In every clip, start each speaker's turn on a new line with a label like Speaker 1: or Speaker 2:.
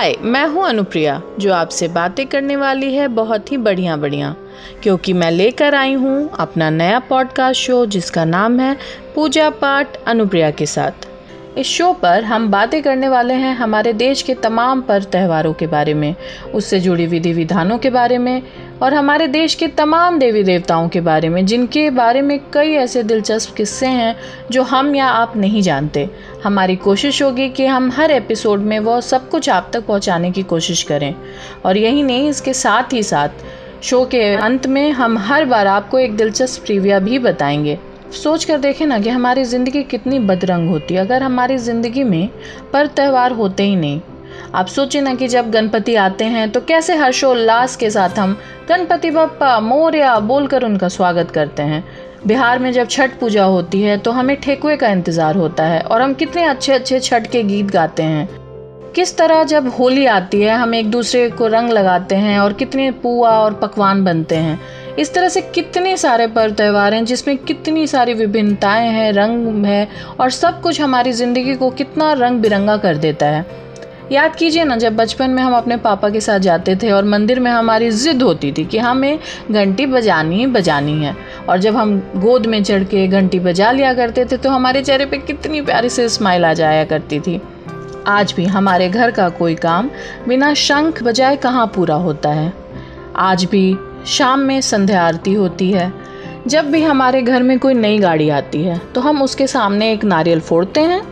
Speaker 1: हाय, मैं हूँ अनुप्रिया, जो आपसे बातें करने वाली है बहुत ही बढ़िया बढ़िया क्योंकि मैं लेकर आई हूँ अपना नया पॉडकास्ट शो जिसका नाम है पूजा पाठ अनुप्रिया के साथ। इस शो पर हम बातें करने वाले हैं हमारे देश के तमाम पर्व त्योहारों के बारे में, उससे जुड़ी विधि विधानों के बारे में और हमारे देश के तमाम देवी देवताओं के बारे में, जिनके बारे में कई ऐसे दिलचस्प किस्से हैं जो हम या आप नहीं जानते। हमारी कोशिश होगी कि हम हर एपिसोड में वह सब कुछ आप तक पहुँचाने की कोशिश करें। और यही नहीं, इसके साथ ही साथ शो के अंत में हम हर बार आपको एक दिलचस्प प्रीविया भी बताएँगे। सोच कर देखें ना कि हमारी ज़िंदगी कितनी बदरंग होती है। अगर हमारी ज़िंदगी में पर त्यौहार होते ही नहीं, आप सोचें ना कि जब गणपति आते हैं तो कैसे हर्षोल्लास के साथ हम गणपति बप्पा, मोरिया बोलकर उनका स्वागत करते हैं। बिहार में जब छठ पूजा होती है तो हमें ठेकुए का इंतज़ार होता है और हम कितने अच्छे अच्छे छठ के गीत गाते हैं। किस तरह जब होली आती है, हम एक दूसरे को रंग लगाते हैं और कितने पुआ और पकवान बनते हैं। इस तरह से कितने सारे पर्व त्यौहार हैं जिसमें कितनी सारी विभिन्नताएँ हैं, रंग है और सब कुछ हमारी ज़िंदगी को कितना रंग बिरंगा कर देता है। याद कीजिए ना, जब बचपन में हम अपने पापा के साथ जाते थे और मंदिर में हमारी ज़िद होती थी कि हमें घंटी बजानी ही बजानी है और जब हम गोद में चढ़ के घंटी बजा लिया करते थे तो हमारे चेहरे पे कितनी प्यारी से स्माइल आ जाया करती थी। आज भी हमारे घर का कोई काम बिना शंख बजाए कहाँ पूरा होता है? आज भी शाम में संध्या आरती होती है। जब भी हमारे घर में कोई नई गाड़ी आती है तो हम उसके सामने एक नारियल फोड़ते हैं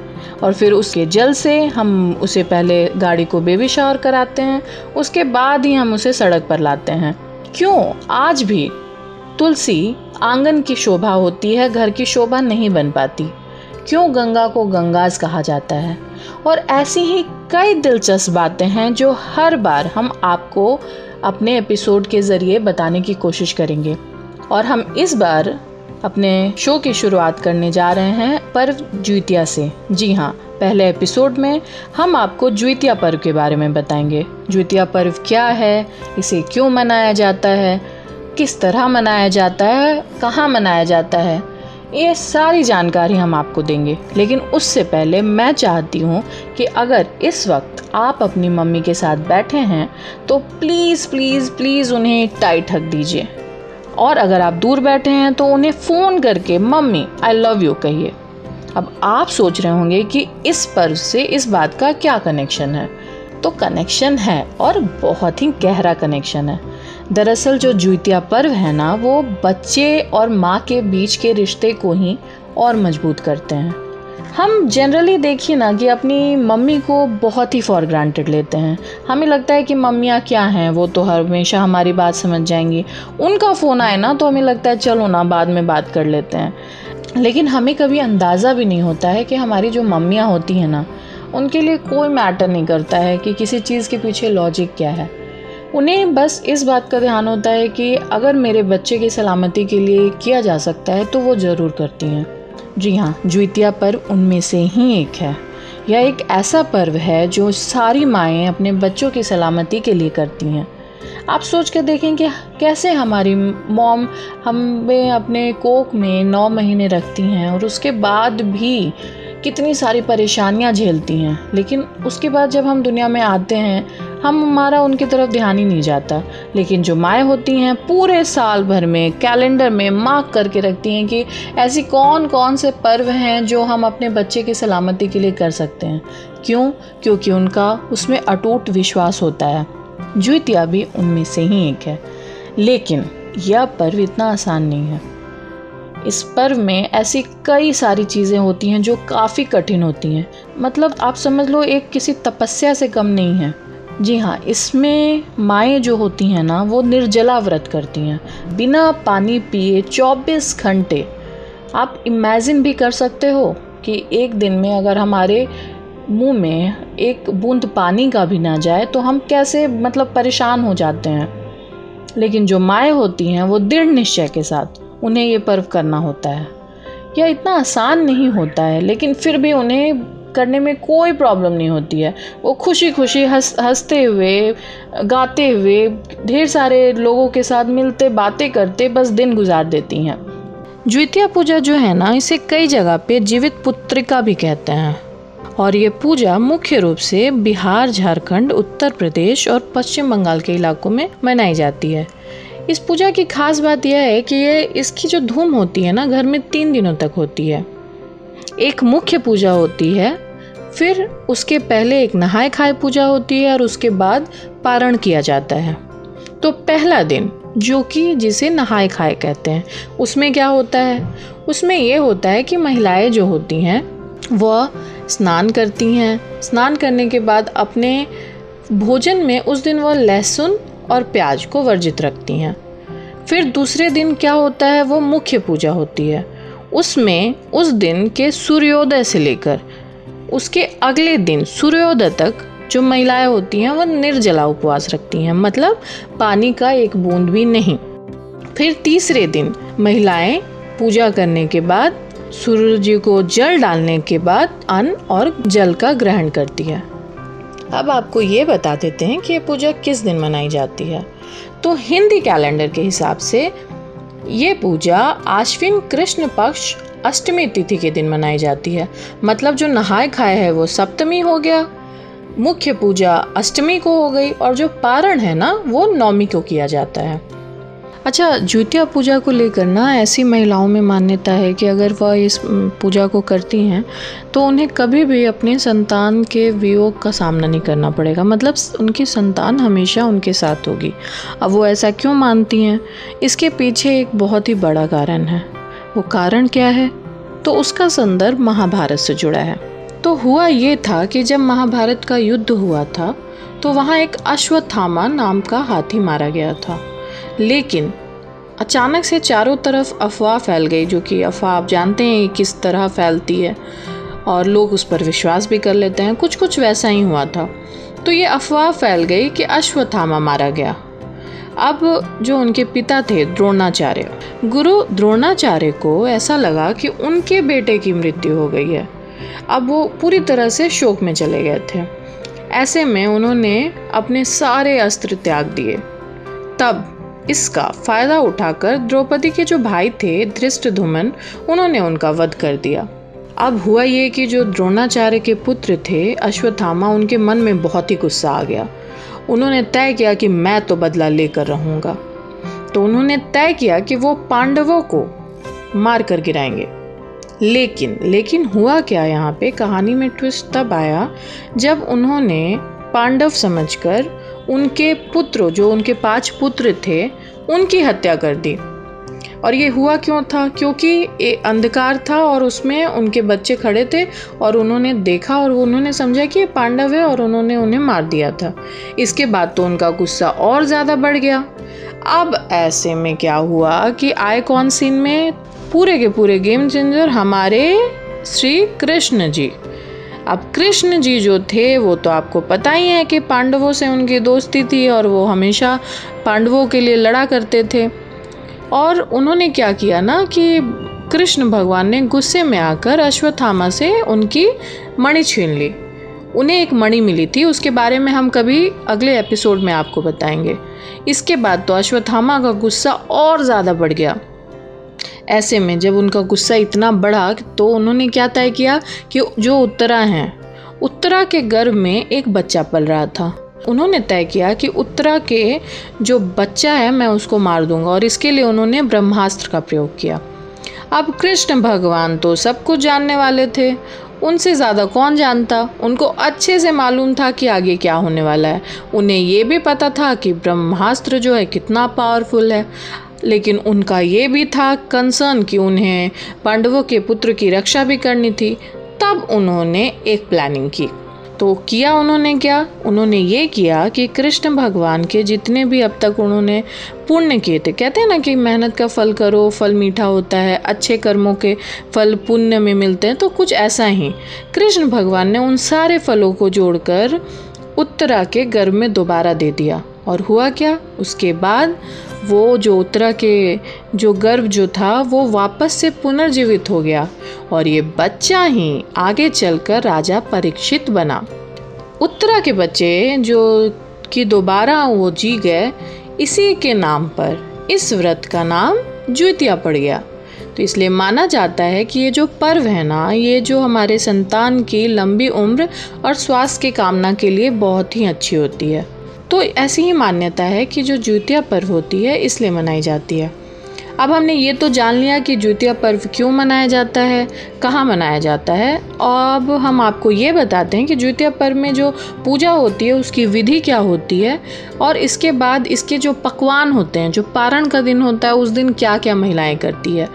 Speaker 1: और फिर उसके जल से हम उसे पहले गाड़ी को बेबी शावर कराते हैं। उसके बाद ही हम उसे सड़क पर लाते हैं। क्यों? आज भी तुलसी आँगन की शोभा होती है, घर की शोभा नहीं बन पाती। क्यों गंगा को गंगाज कहा जाता है? और ऐसी ही कई दिलचस्प बातें हैं जो हर बार हम आपको अपने एपिसोड के ज़रिए बताने की कोशिश करेंगे। और हम इस बार अपने शो की शुरुआत करने जा रहे हैं पर्व ज्वितिया से। जी हाँ पहले एपिसोड में हम आपको ज्वितिया पर्व के बारे में बताएँगे। ज्वितिया पर्व क्या है, इसे क्यों मनाया जाता है, किस तरह मनाया जाता है, कहाँ मनाया जाता है ये सारी जानकारी हम आपको देंगे। लेकिन उससे पहले मैं चाहती हूँ कि अगर इस वक्त आप अपनी मम्मी के साथ बैठे हैं तो प्लीज़ प्लीज़ प्लीज़ उन्हें टाइट हक दीजिए। और अगर आप दूर बैठे हैं तो उन्हें फ़ोन करके, मम्मी आई लव यू कहिए। अब आप सोच रहे होंगे कि इस पर्व से इस बात का क्या कनेक्शन है। तो कनेक्शन है और बहुत ही गहरा कनेक्शन है। दरअसल जो जुतिया पर्व है ना, वो बच्चे और माँ के बीच के रिश्ते को ही और मज़बूत करते हैं। हम जनरली देखिए ना कि अपनी मम्मी को बहुत ही फॉर ग्रांटेड लेते हैं। हमें लगता है कि मम्मियाँ क्या हैं, वो तो हमेशा हमारी बात समझ जाएँगी। उनका फ़ोन आए ना तो हमें लगता है, चलो ना, बाद में बात कर लेते हैं। लेकिन हमें कभी अंदाज़ा भी नहीं होता है कि हमारी जो मम्मियाँ होती हैं ना, उनके लिए कोई मैटर नहीं करता है कि किसी चीज़ के पीछे लॉजिक क्या है। उन्हें बस इस बात का ध्यान होता है कि अगर मेरे बच्चे की सलामती के लिए किया जा सकता है तो वो ज़रूर करती हैं। जी हाँ ज्वितिया पर्व उनमें से ही एक है। यह एक ऐसा पर्व है जो सारी माएँ अपने बच्चों की सलामती के लिए करती हैं। आप सोच कर देखें कि कैसे हमारी मॉम हमें अपने कोक में नौ महीने रखती हैं और उसके बाद भी कितनी सारी परेशानियाँ झेलती हैं। लेकिन उसके बाद जब हम दुनिया में आते हैं, हम हमारा उनकी तरफ़ ध्यान ही नहीं जाता। लेकिन जो माएँ होती हैं, पूरे साल भर में, कैलेंडर में मार्क करके रखती हैं कि ऐसी कौन कौन से पर्व हैं जो हम अपने बच्चे की सलामती के लिए कर सकते हैं। क्यों? क्योंकि उनका, उसमें अटूट विश्वास होता है। ज्वितिया भी उनमें से ही एक है। लेकिन यह पर्व इतना आसान नहीं है। इस पर्व में ऐसी कई सारी चीज़ें होती हैं जो काफ़ी कठिन होती हैं। मतलब आप समझ लो, एक किसी तपस्या से कम नहीं है। जी हाँ इसमें माएँ जो होती हैं ना, वो निर्जला व्रत करती हैं। बिना पानी पिए 24 घंटे। आप इमेजिन भी कर सकते हो कि एक दिन में अगर हमारे मुँह में एक बूंद पानी का भी ना जाए तो हम कैसे मतलब परेशान हो जाते हैं। लेकिन जो माएँ होती हैं, वो दृढ़ निश्चय के साथ। उन्हें ये पर्व करना होता है। यह इतना आसान नहीं होता है, लेकिन फिर भी उन्हें करने में कोई प्रॉब्लम नहीं होती है। वो खुशी खुशी हंस, हँसते हुए, गाते हुए, ढेर सारे लोगों के साथ मिलते, बातें करते, बस दिन गुजार देती हैं। द्वितीय पूजा जो है ना, इसे कई जगह पे जीवित पुत्रिका भी कहते हैं। और ये पूजा मुख्य रूप से बिहार, झारखंड, उत्तर प्रदेश और पश्चिम बंगाल के इलाकों में मनाई जाती है। इस पूजा की खास बात यह है कि ये इसकी जो धूम होती है ना, घर में तीन दिनों तक होती है। एक मुख्य पूजा होती है, फिर उसके पहले एक नहाय खाए पूजा होती है और उसके बाद पारण किया जाता है। तो पहला दिन, जो कि जिसे नहाय खाए कहते हैं, उसमें क्या होता है? उसमें ये होता है कि महिलाएँ जो होती हैं, वह स्नान करती हैं। स्नान करने के बाद अपने भोजन में उस दिन वह लहसुन और प्याज को वर्जित रखती हैं। फिर दूसरे दिन क्या होता है, वो मुख्य पूजा होती है। उसमें उस दिन के सूर्योदय से लेकर उसके अगले दिन, सूर्योदय तक जो महिलाएँ होती हैं वह निर्जला उपवास रखती हैं। मतलब पानी का एक बूंद भी नहीं। फिर तीसरे दिन महिलाएँ पूजा करने के बाद, सूर्य जी को जल डालने के बाद अन्न और जल का ग्रहण करती है। अब आपको ये बता देते हैं कि ये पूजा किस दिन मनाई जाती है। तो हिंदी कैलेंडर के हिसाब से ये पूजा आश्विन कृष्ण पक्ष अष्टमी तिथि के दिन मनाई जाती है। मतलब जो नहाए खाए है वो सप्तमी हो गया, मुख्य पूजा अष्टमी को हो गई और जो पारण है ना, वो नौमी को किया जाता है। अच्छा ज्योतिया पूजा को लेकर ना ऐसी महिलाओं में मान्यता है कि अगर वह इस पूजा को करती हैं तो उन्हें कभी भी अपने संतान के वियोग का सामना नहीं करना पड़ेगा। मतलब उनकी संतान हमेशा उनके साथ होगी। अब वो ऐसा क्यों मानती हैं? इसके पीछे एक बहुत ही बड़ा कारण है। वो कारण क्या है? तो उसका संदर्भ महाभारत से जुड़ा है। तो हुआ ये था कि जब महाभारत का युद्ध हुआ था तो वहाँ एक अश्वत्थामा नाम का हाथी मारा गया था। लेकिन अचानक से चारों तरफ़ अफवाह फैल गई, जो कि अफवाह आप जानते हैं किस तरह फैलती है, और लोग उस पर विश्वास भी कर लेते हैं। कुछ कुछ वैसा ही हुआ था। तो ये अफवाह फैल गई कि अश्वत्थामा मारा गया। अब जो उनके पिता थे, द्रोणाचार्य। गुरु द्रोणाचार्य को ऐसा लगा कि उनके बेटे की मृत्यु हो गई है। अब वो पूरी तरह से शोक में चले गए थे। ऐसे में उन्होंने अपने सारे अस्त्र त्याग दिए। तब इसका फ़ायदा उठाकर द्रौपदी के जो भाई थे धृष्ट धुमन उन्होंने उनका वध कर दिया। अब हुआ ये कि जो द्रोणाचार्य के पुत्र थे, अश्वत्थामा, उनके मन में बहुत ही गुस्सा आ गया। उन्होंने तय किया कि मैं तो बदला लेकर रहूँगा। तो उन्होंने तय किया कि वो पांडवों को मार कर गिराएँगे। लेकिन लेकिन हुआ क्या यहाँ पे? कहानी में ट्विस्ट तब आया जब उन्होंने पांडव समझकर उनके पुत्र, जो उनके पाँच पुत्र थे, उनकी हत्या कर दी। और ये हुआ क्यों था? क्योंकि ये अंधकार था और उसमें उनके बच्चे खड़े थे और उन्होंने देखा और उन्होंने समझा कि ये पांडव है और उन्होंने उन्हें मार दिया था। इसके बाद तो उनका गुस्सा और ज़्यादा बढ़ गया। अब ऐसे में क्या हुआ कि आए कौन सीन में? पूरे के पूरे गेम चेंजर हमारे श्री कृष्ण जी। अब कृष्ण जी जो थे, वो तो आपको पता ही है कि पांडवों से उनकी दोस्ती थी और वो हमेशा पांडवों के लिए लड़ा करते थे। और उन्होंने क्या किया ना कि कृष्ण भगवान ने गुस्से में आकर अश्वत्थामा से उनकी मणि छीन ली। उन्हें एक मणि मिली थी, उसके बारे में हम कभी अगले एपिसोड में आपको बताएँगे। इसके बाद तो अश्वत्थामा का गुस्सा और ज़्यादा बढ़ गया। ऐसे में जब उनका गुस्सा इतना बढ़ा तो उन्होंने क्या तय किया कि जो उत्तरा हैं, उत्तरा के गर्भ में एक बच्चा पल रहा था। उन्होंने तय किया कि उत्तरा के जो बच्चा है, मैं उसको मार दूँगा और इसके लिए उन्होंने ब्रह्मास्त्र का प्रयोग किया। अब कृष्ण भगवान तो सब कुछ जानने वाले थे। उनसे ज़्यादा कौन जानता? उनको अच्छे से मालूम था कि आगे क्या होने वाला है। उन्हें ये भी पता था कि ब्रह्मास्त्र जो है कितना पावरफुल है। लेकिन उनका ये भी था कंसर्न कि उन्हें पांडवों के पुत्र की रक्षा भी करनी थी। तब उन्होंने एक प्लानिंग की। तो किया उन्होंने क्या? उन्होंने ये किया कि कृष्ण भगवान के जितने भी अब तक उन्होंने पुण्य किए थे, कहते हैं ना कि मेहनत का फल करो, फल मीठा होता है, अच्छे कर्मों के फल पुण्य में मिलते हैं तो कुछ ऐसा ही। कृष्ण भगवान ने उन सारे फलों को जोड़कर उत्तरा के गर्भ में दोबारा दे दिया। और हुआ क्या? उसके बाद वो जो उत्तरा के जो गर्भ जो था, वो वापस से पुनर्जीवित हो गया और ये बच्चा ही आगे चलकर राजा परीक्षित बना। उत्तरा के बच्चे जो कि दोबारा वो जी गए, इसी के नाम पर, इस व्रत का नाम ज्योतिया पड़ गया। तो इसलिए माना जाता है कि ये जो पर्व है ना, ये जो हमारे संतान की लंबी उम्र और स्वास्थ्य की कामना के लिए बहुत ही अच्छी होती है। तो ऐसी ही मान्यता है कि जो ज्योतिया पर्व होती है, इसलिए मनाई जाती है। अब हमने ये तो जान लिया कि ज्योतिया पर्व क्यों मनाया जाता है, कहाँ मनाया जाता है। अब हम आपको ये बताते हैं कि ज्योतिया पर्व में जो पूजा होती है, उसकी विधि क्या होती है और इसके बाद इसके जो पकवान होते हैं, जो पारण का दिन होता है, उस दिन क्या क्या महिलाएँ करती है।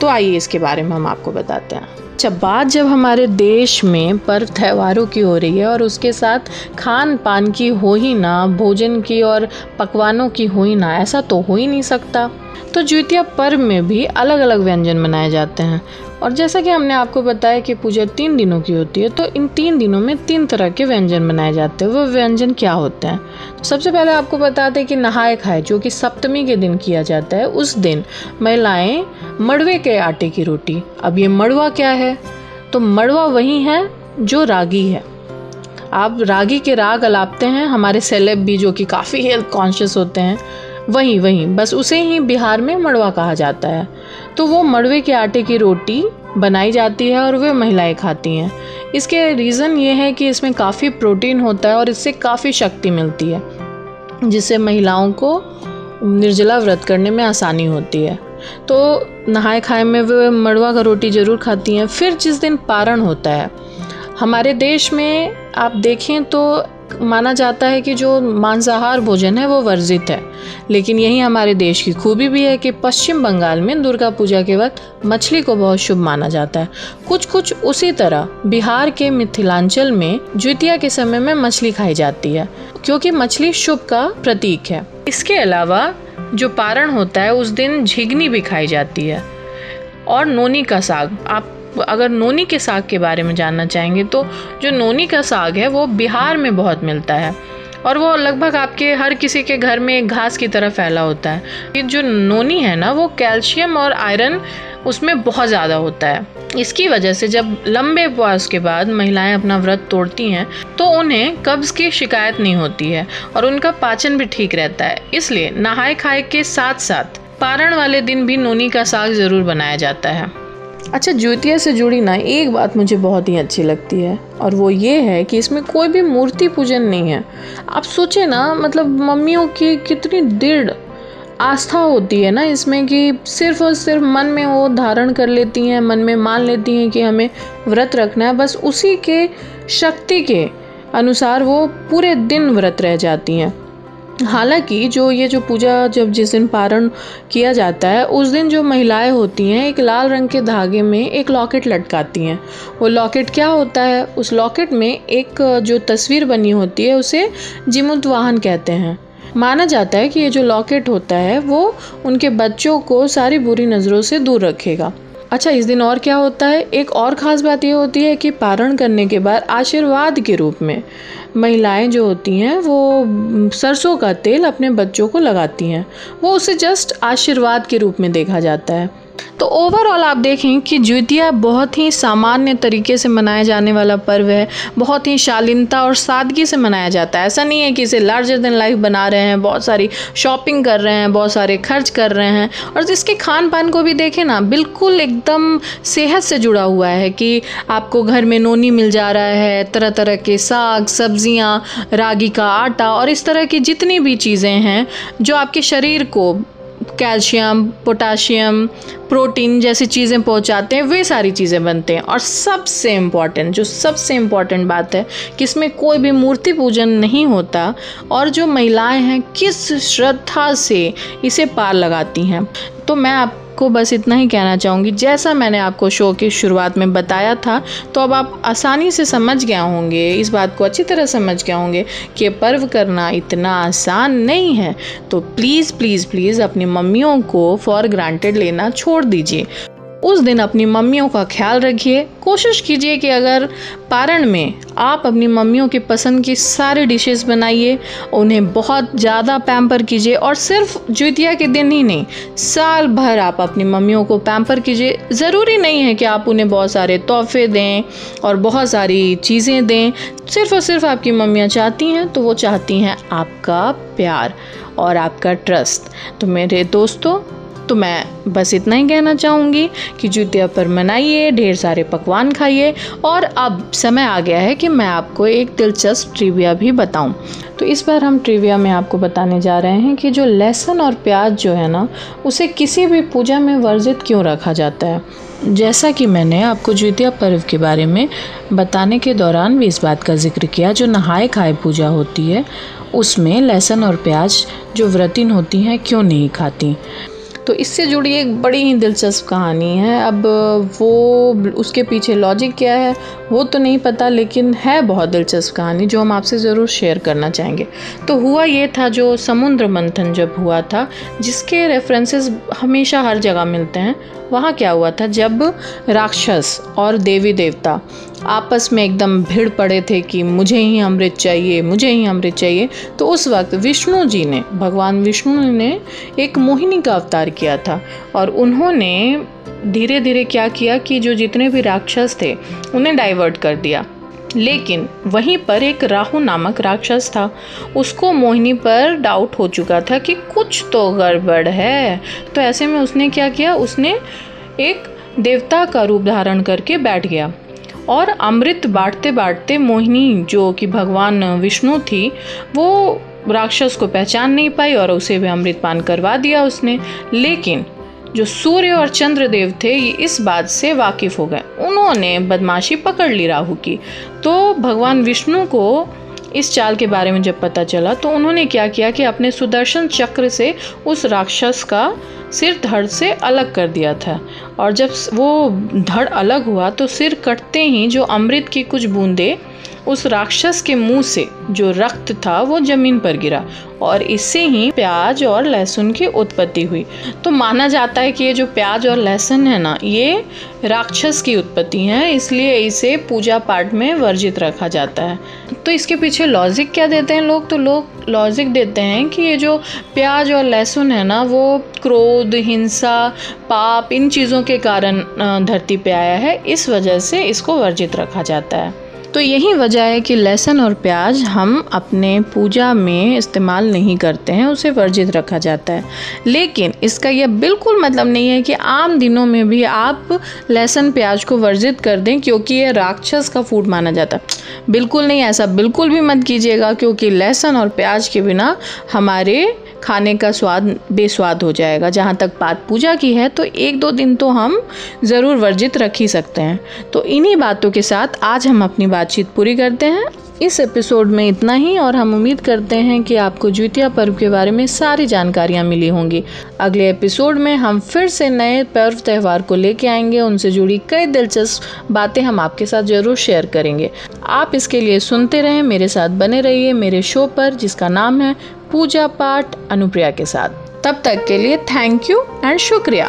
Speaker 1: तो आइए इसके बारे में हम आपको बताते हैं। अच्छा बात जब हमारे देश में पर्व त्योहारों की हो रही है और उसके साथ खान पान की हो ही ना, भोजन की और पकवानों की हो ही ना, ऐसा तो हो ही नहीं सकता। तो द्वितीय पर्व में भी अलग अलग व्यंजन बनाए जाते हैं। और जैसा कि हमने आपको बताया कि पूजा तीन दिनों की होती है तो इन तीन दिनों में तीन तरह के व्यंजन बनाए जाते हैं। वो व्यंजन क्या होते हैं? तो सबसे पहले आपको बता दें कि नहाए खाए, जो कि सप्तमी के दिन किया जाता है, उस दिन महिलाएँ मड़वे के आटे की रोटी। अब ये मड़वा क्या है? तो मड़वा वही है जो रागी है। आप रागी के राग अलापते हैं, हमारे सेलेब भी जो कि काफ़ी हेल्थ कॉन्शियस होते हैं वहीं वहीं, बस उसे ही बिहार में मड़वा कहा जाता है। तो वो मड़वे के आटे की रोटी बनाई जाती है और वे महिलाएँ खाती हैं। इसके रीज़न ये है कि इसमें काफ़ी प्रोटीन होता है और इससे काफ़ी शक्ति मिलती है, जिससे महिलाओं को निर्जला व्रत करने में आसानी होती है। तो नहाए खाए में वे मड़वा का रोटी ज़रूर खाती हैं। फिर जिस दिन पारण होता है, हमारे देश में आप देखें तो माना जाता है कि जो मांसाहार भोजन है वो वर्जित है। लेकिन यही हमारे देश की खूबी भी है कि पश्चिम बंगाल में दुर्गा पूजा के वक्त मछली को बहुत शुभ माना जाता है। कुछ कुछ उसी तरह बिहार के मिथिलांचल में ज्वितिया के समय में मछली खाई जाती है, क्योंकि मछली शुभ का प्रतीक है। इसके अलावा जो पारण होता है, उस दिन झिगनी भी खाई जाती है। और नोनी का साग। आप अगर नोनी के साग के बारे में जानना चाहेंगे तो जो नोनी का साग है, वो बिहार में बहुत मिलता है। और वो लगभग आपके हर किसी के घर में घास की तरह फैला होता है। ये जो नोनी है ना, वो कैल्शियम और आयरन उसमें बहुत ज़्यादा होता है। इसकी वजह से जब लंबे उपवास के बाद महिलाएँ अपना व्रत तोड़ती हैं तो उन्हें कब्ज़ की शिकायत नहीं होती है और उनका पाचन भी ठीक रहता है। इसलिए नहाए खाए के साथ साथ पारण वाले दिन भी नोनी का साग ज़रूर बनाया जाता है। अच्छा ज्योतिया से जुड़ी ना, एक बात मुझे बहुत ही अच्छी लगती है, और वो ये है कि इसमें कोई भी मूर्ति पूजन नहीं है। आप सोचें ना मतलब मम्मियों की कितनी दृढ़ आस्था होती है ना इसमें कि सिर्फ़ और सिर्फ़ मन में वो धारण कर लेती हैं, मन में मान लेती हैं कि हमें व्रत रखना है, बस उसी के शक्ति के अनुसार वो पूरे दिन व्रत रह जाती हैं। हालाँकि जो ये जो पूजा जब जिस दिन पारण किया जाता है, उस दिन जो महिलाएँ होती हैं, एक लाल रंग के धागे में एक लॉकेट लटकाती हैं। वो लॉकेट क्या होता है? उस लॉकेट में एक जो तस्वीर बनी होती है, उसे जिमुत वाहन कहते हैं। माना जाता है कि ये जो लॉकेट होता है, वो उनके बच्चों को सारी बुरी नज़रों से दूर रखेगा। अच्छा इस दिन और क्या होता है? एक और ख़ास बात ये होती है कि पारण करने के बाद आशीर्वाद के रूप में महिलाएँ जो होती हैं, वो सरसों का तेल अपने बच्चों को लगाती हैं। वो उसे जस्ट आशीर्वाद के रूप में देखा जाता है। तो ओवरऑल आप देखें कि ज्वितिया बहुत ही सामान्य तरीके से मनाया जाने वाला पर्व है। बहुत ही शालीनता और सादगी से मनाया जाता है। ऐसा नहीं है कि इसे लार्जर देन लाइफ बना रहे हैं, बहुत सारी शॉपिंग कर रहे हैं, बहुत सारे खर्च कर रहे हैं। और इसके खान पान को भी देखें ना, बिल्कुल एकदम सेहत से जुड़ा हुआ है कि आपको घर में नोनी मिल जा रहा है तरह तरह के साग, सब्ज़ियाँ, रागी का आटा और इस तरह की जितनी भी चीज़ें हैं, जो आपके शरीर को कैल्शियम पोटाशियम प्रोटीन जैसी चीज़ें पहुंचाते हैं, वे सारी चीज़ें बनते हैं। और सबसे इंपॉर्टेंट जो सबसे इंपॉर्टेंट बात है कि इसमें कोई भी मूर्ति पूजन नहीं होता और जो महिलाएँ हैं, किस श्रद्धा से इसे पार लगाती हैं। तो मैं आपको बस इतना ही कहना चाहूँगी। जैसा मैंने आपको शो की शुरुआत में बताया था तो अब आप आसानी से समझ गया होंगे, इस बात को अच्छी तरह समझ गया होंगे कि पर्व करना इतना आसान नहीं है। तो प्लीज़ प्लीज़ प्लीज़ अपनी मम्मियों को फॉर ग्रांटेड लेना छोड़ दीजिए। उस दिन अपनी मम्मियों का ख्याल रखिए। कोशिश कीजिए कि अगर पारण में आप अपनी मम्मियों की पसंद की सारी डिशेस बनाइए, उन्हें बहुत ज़्यादा पैम्पर कीजिए और सिर्फ़ जितिया के दिन ही नहीं, साल भर आप अपनी मम्मियों को पैम्पर कीजिए। ज़रूरी नहीं है कि आप उन्हें बहुत सारे तोहफे दें और बहुत सारी चीज़ें दें। सिर्फ़ और सिर्फ़ आपकी मम्मियाँ चाहती हैं तो वो चाहती हैं आपका प्यार और आपका ट्रस्ट तो मेरे दोस्तों तो मैं बस इतना ही कहना चाहूँगी कि जुतिया पर मनाइए, ढेर सारे पकवान खाइए और अब समय आ गया है कि मैं आपको एक दिलचस्प ट्रिविया भी बताऊँ। तो इस बार हम ट्रिविया में आपको बताने जा रहे हैं कि जो लहसुन और प्याज जो है ना, उसे किसी भी पूजा में वर्जित क्यों रखा जाता है? जैसा कि मैंने आपको ज्वितिया पर्व के बारे में बताने के दौरान भी इस बात का ज़िक्र किया, जो नहाए खाए पूजा होती है, उसमें लहसुन और प्याज जो व्रतिन होती हैं, क्यों नहीं खाती? तो इससे जुड़ी एक बड़ी ही दिलचस्प कहानी है। अब वो उसके पीछे लॉजिक क्या है, वो तो नहीं पता, लेकिन है बहुत दिलचस्प कहानी जो हम आपसे ज़रूर शेयर करना चाहेंगे। तो हुआ ये था जो समुद्र मंथन जब हुआ था, जिसके रेफरेंसेस हमेशा हर जगह मिलते हैं। वहाँ क्या हुआ था, जब राक्षस और देवी देवता आपस में एकदम भिड़ पड़े थे कि मुझे ही अमृत चाहिए, मुझे ही अमृत चाहिए। तो उस वक्त विष्णु जी ने, भगवान विष्णु ने एक मोहिनी का अवतार किया था और उन्होंने धीरे धीरे क्या किया कि जो जितने भी राक्षस थे, उन्हें डाइवर्ट कर दिया। लेकिन वहीं पर एक राहु नामक राक्षस था। उसको मोहिनी पर डाउट हो चुका था कि कुछ तो गड़बड़ है। तो ऐसे में उसने क्या किया? उसने एक देवता का रूप धारण करके बैठ गया। और अमृत बांटते बांटते मोहिनी, जो कि भगवान विष्णु थी, वो राक्षस को पहचान नहीं पाई और उसे भी अमृत पान करवा दिया उसने। लेकिन जो सूर्य और चंद्रदेव थे, ये इस बात से वाकिफ हो गए। उन्होंने बदमाशी पकड़ ली राहु की। तो भगवान विष्णु को इस चाल के बारे में जब पता चला तो उन्होंने क्या किया कि अपने सुदर्शन चक्र से उस राक्षस का सिर धड़ से अलग कर दिया था। और जब वो धड़ अलग हुआ तो सिर कटते ही जो अमृत की कुछ बूंदे उस राक्षस के मुँह से जो रक्त था वो ज़मीन पर गिरा और इससे ही प्याज और लहसुन की उत्पत्ति हुई। तो माना जाता है कि ये जो प्याज और लहसुन है ना, ये राक्षस की उत्पत्ति है, इसलिए इसे पूजा पाठ में वर्जित रखा जाता है। तो इसके पीछे लॉजिक क्या देते हैं लोग? तो लोग लॉजिक देते हैं कि ये जो प्याज और लहसुन है ना, वो क्रोध, हिंसा, पाप इन चीज़ों के कारण धरती पे आया है। इस वजह से इसको वर्जित रखा जाता है। तो यही वजह है कि लहसुन और प्याज हम अपने पूजा में इस्तेमाल नहीं करते हैं, उसे वर्जित रखा जाता है। लेकिन इसका यह बिल्कुल मतलब नहीं है कि आम दिनों में भी आप लहसुन, प्याज को वर्जित कर दें, क्योंकि ये राक्षस का फ़ूड माना जाता है। बिल्कुल नहीं, ऐसा बिल्कुल भी मत कीजिएगा, क्योंकि लहसुन और प्याज के बिना हमारे खाने का स्वाद बेस्वाद हो जाएगा। जहाँ तक बात पूजा की है तो एक दो दिन तो हम ज़रूर वर्जित रख ही सकते हैं। तो इन्हीं बातों के साथ आज हम अपनी बातचीत पूरी करते हैं। इस एपिसोड में इतना ही, और हम उम्मीद करते हैं कि आपको ज्वितिया पर्व के बारे में सारी जानकारियाँ मिली होंगी। अगले एपिसोड में हम फिर से नए पर्व त्यौहार को लेके आएँगे। उनसे जुड़ी कई दिलचस्प बातें हम आपके साथ ज़रूर शेयर करेंगे। आप इसके लिए सुनते रहें, मेरे साथ बने रहिए मेरे शो पर, जिसका नाम है पूजा पाठ अनुप्रिया के साथ। तब तक के लिए थैंक यू एंड शुक्रिया।